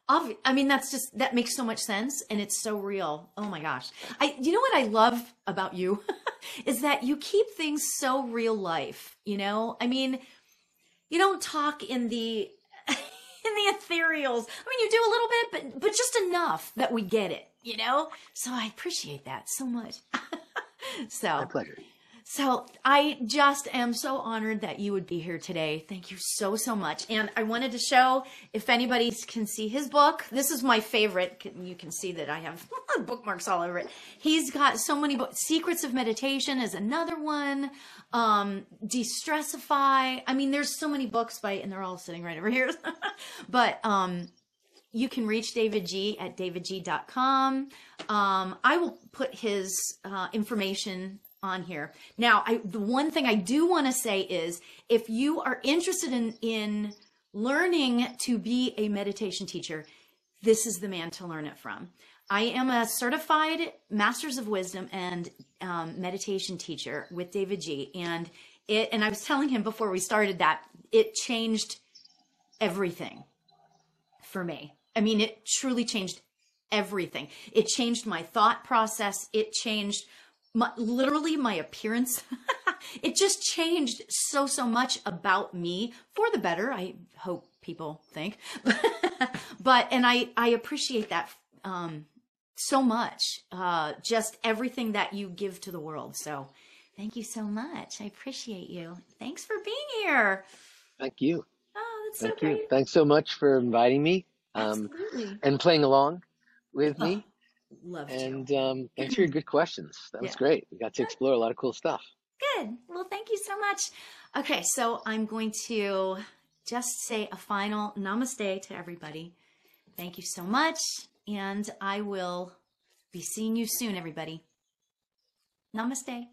I mean, that's just, that makes so much sense and it's so real. Oh my gosh. I, you know what I love about you is that you keep things so real life, you know? I mean, you don't talk in the, in the ethereals. I mean, you do a little bit, but, but just enough that we get it, you know? So I appreciate that so much. so. My pleasure. So I just am so honored that you would be here today. Thank you so, so much. And I wanted to show if anybody can see his book. This is my favorite. You can see that I have bookmarks all over it. He's got so many books. Secrets of Meditation is another one. Um, De-Stressify. I mean, there's so many books by, and they're all sitting right over here. but, um, you can reach davidji at davidji.com. Um, I will put his uh, information on here. Now, I, the one thing I do want to say is if you are interested in, in learning to be a meditation teacher, this is the man to learn it from. I am a certified Masters of Wisdom and um, meditation teacher with davidji. And it, and I was telling him before we started that it changed everything for me. I mean, it truly changed everything. It changed my thought process. It changed my, literally my appearance. it just changed so, so much about me for the better. I hope people think, but, and I, I appreciate that, um, so much. Uh, just everything that you give to the world. So thank you so much. I appreciate you. Thanks for being here. Thank you. Oh, that's so Thank you. great. Thanks so much for inviting me um, Absolutely. and playing along with me. Love And to. um, thanks for your good questions. That was great. We got to explore a lot of cool stuff. Good. Well, thank you so much. Okay, so I'm going to just say a final namaste to everybody. Thank you so much. And I will be seeing you soon, everybody. Namaste.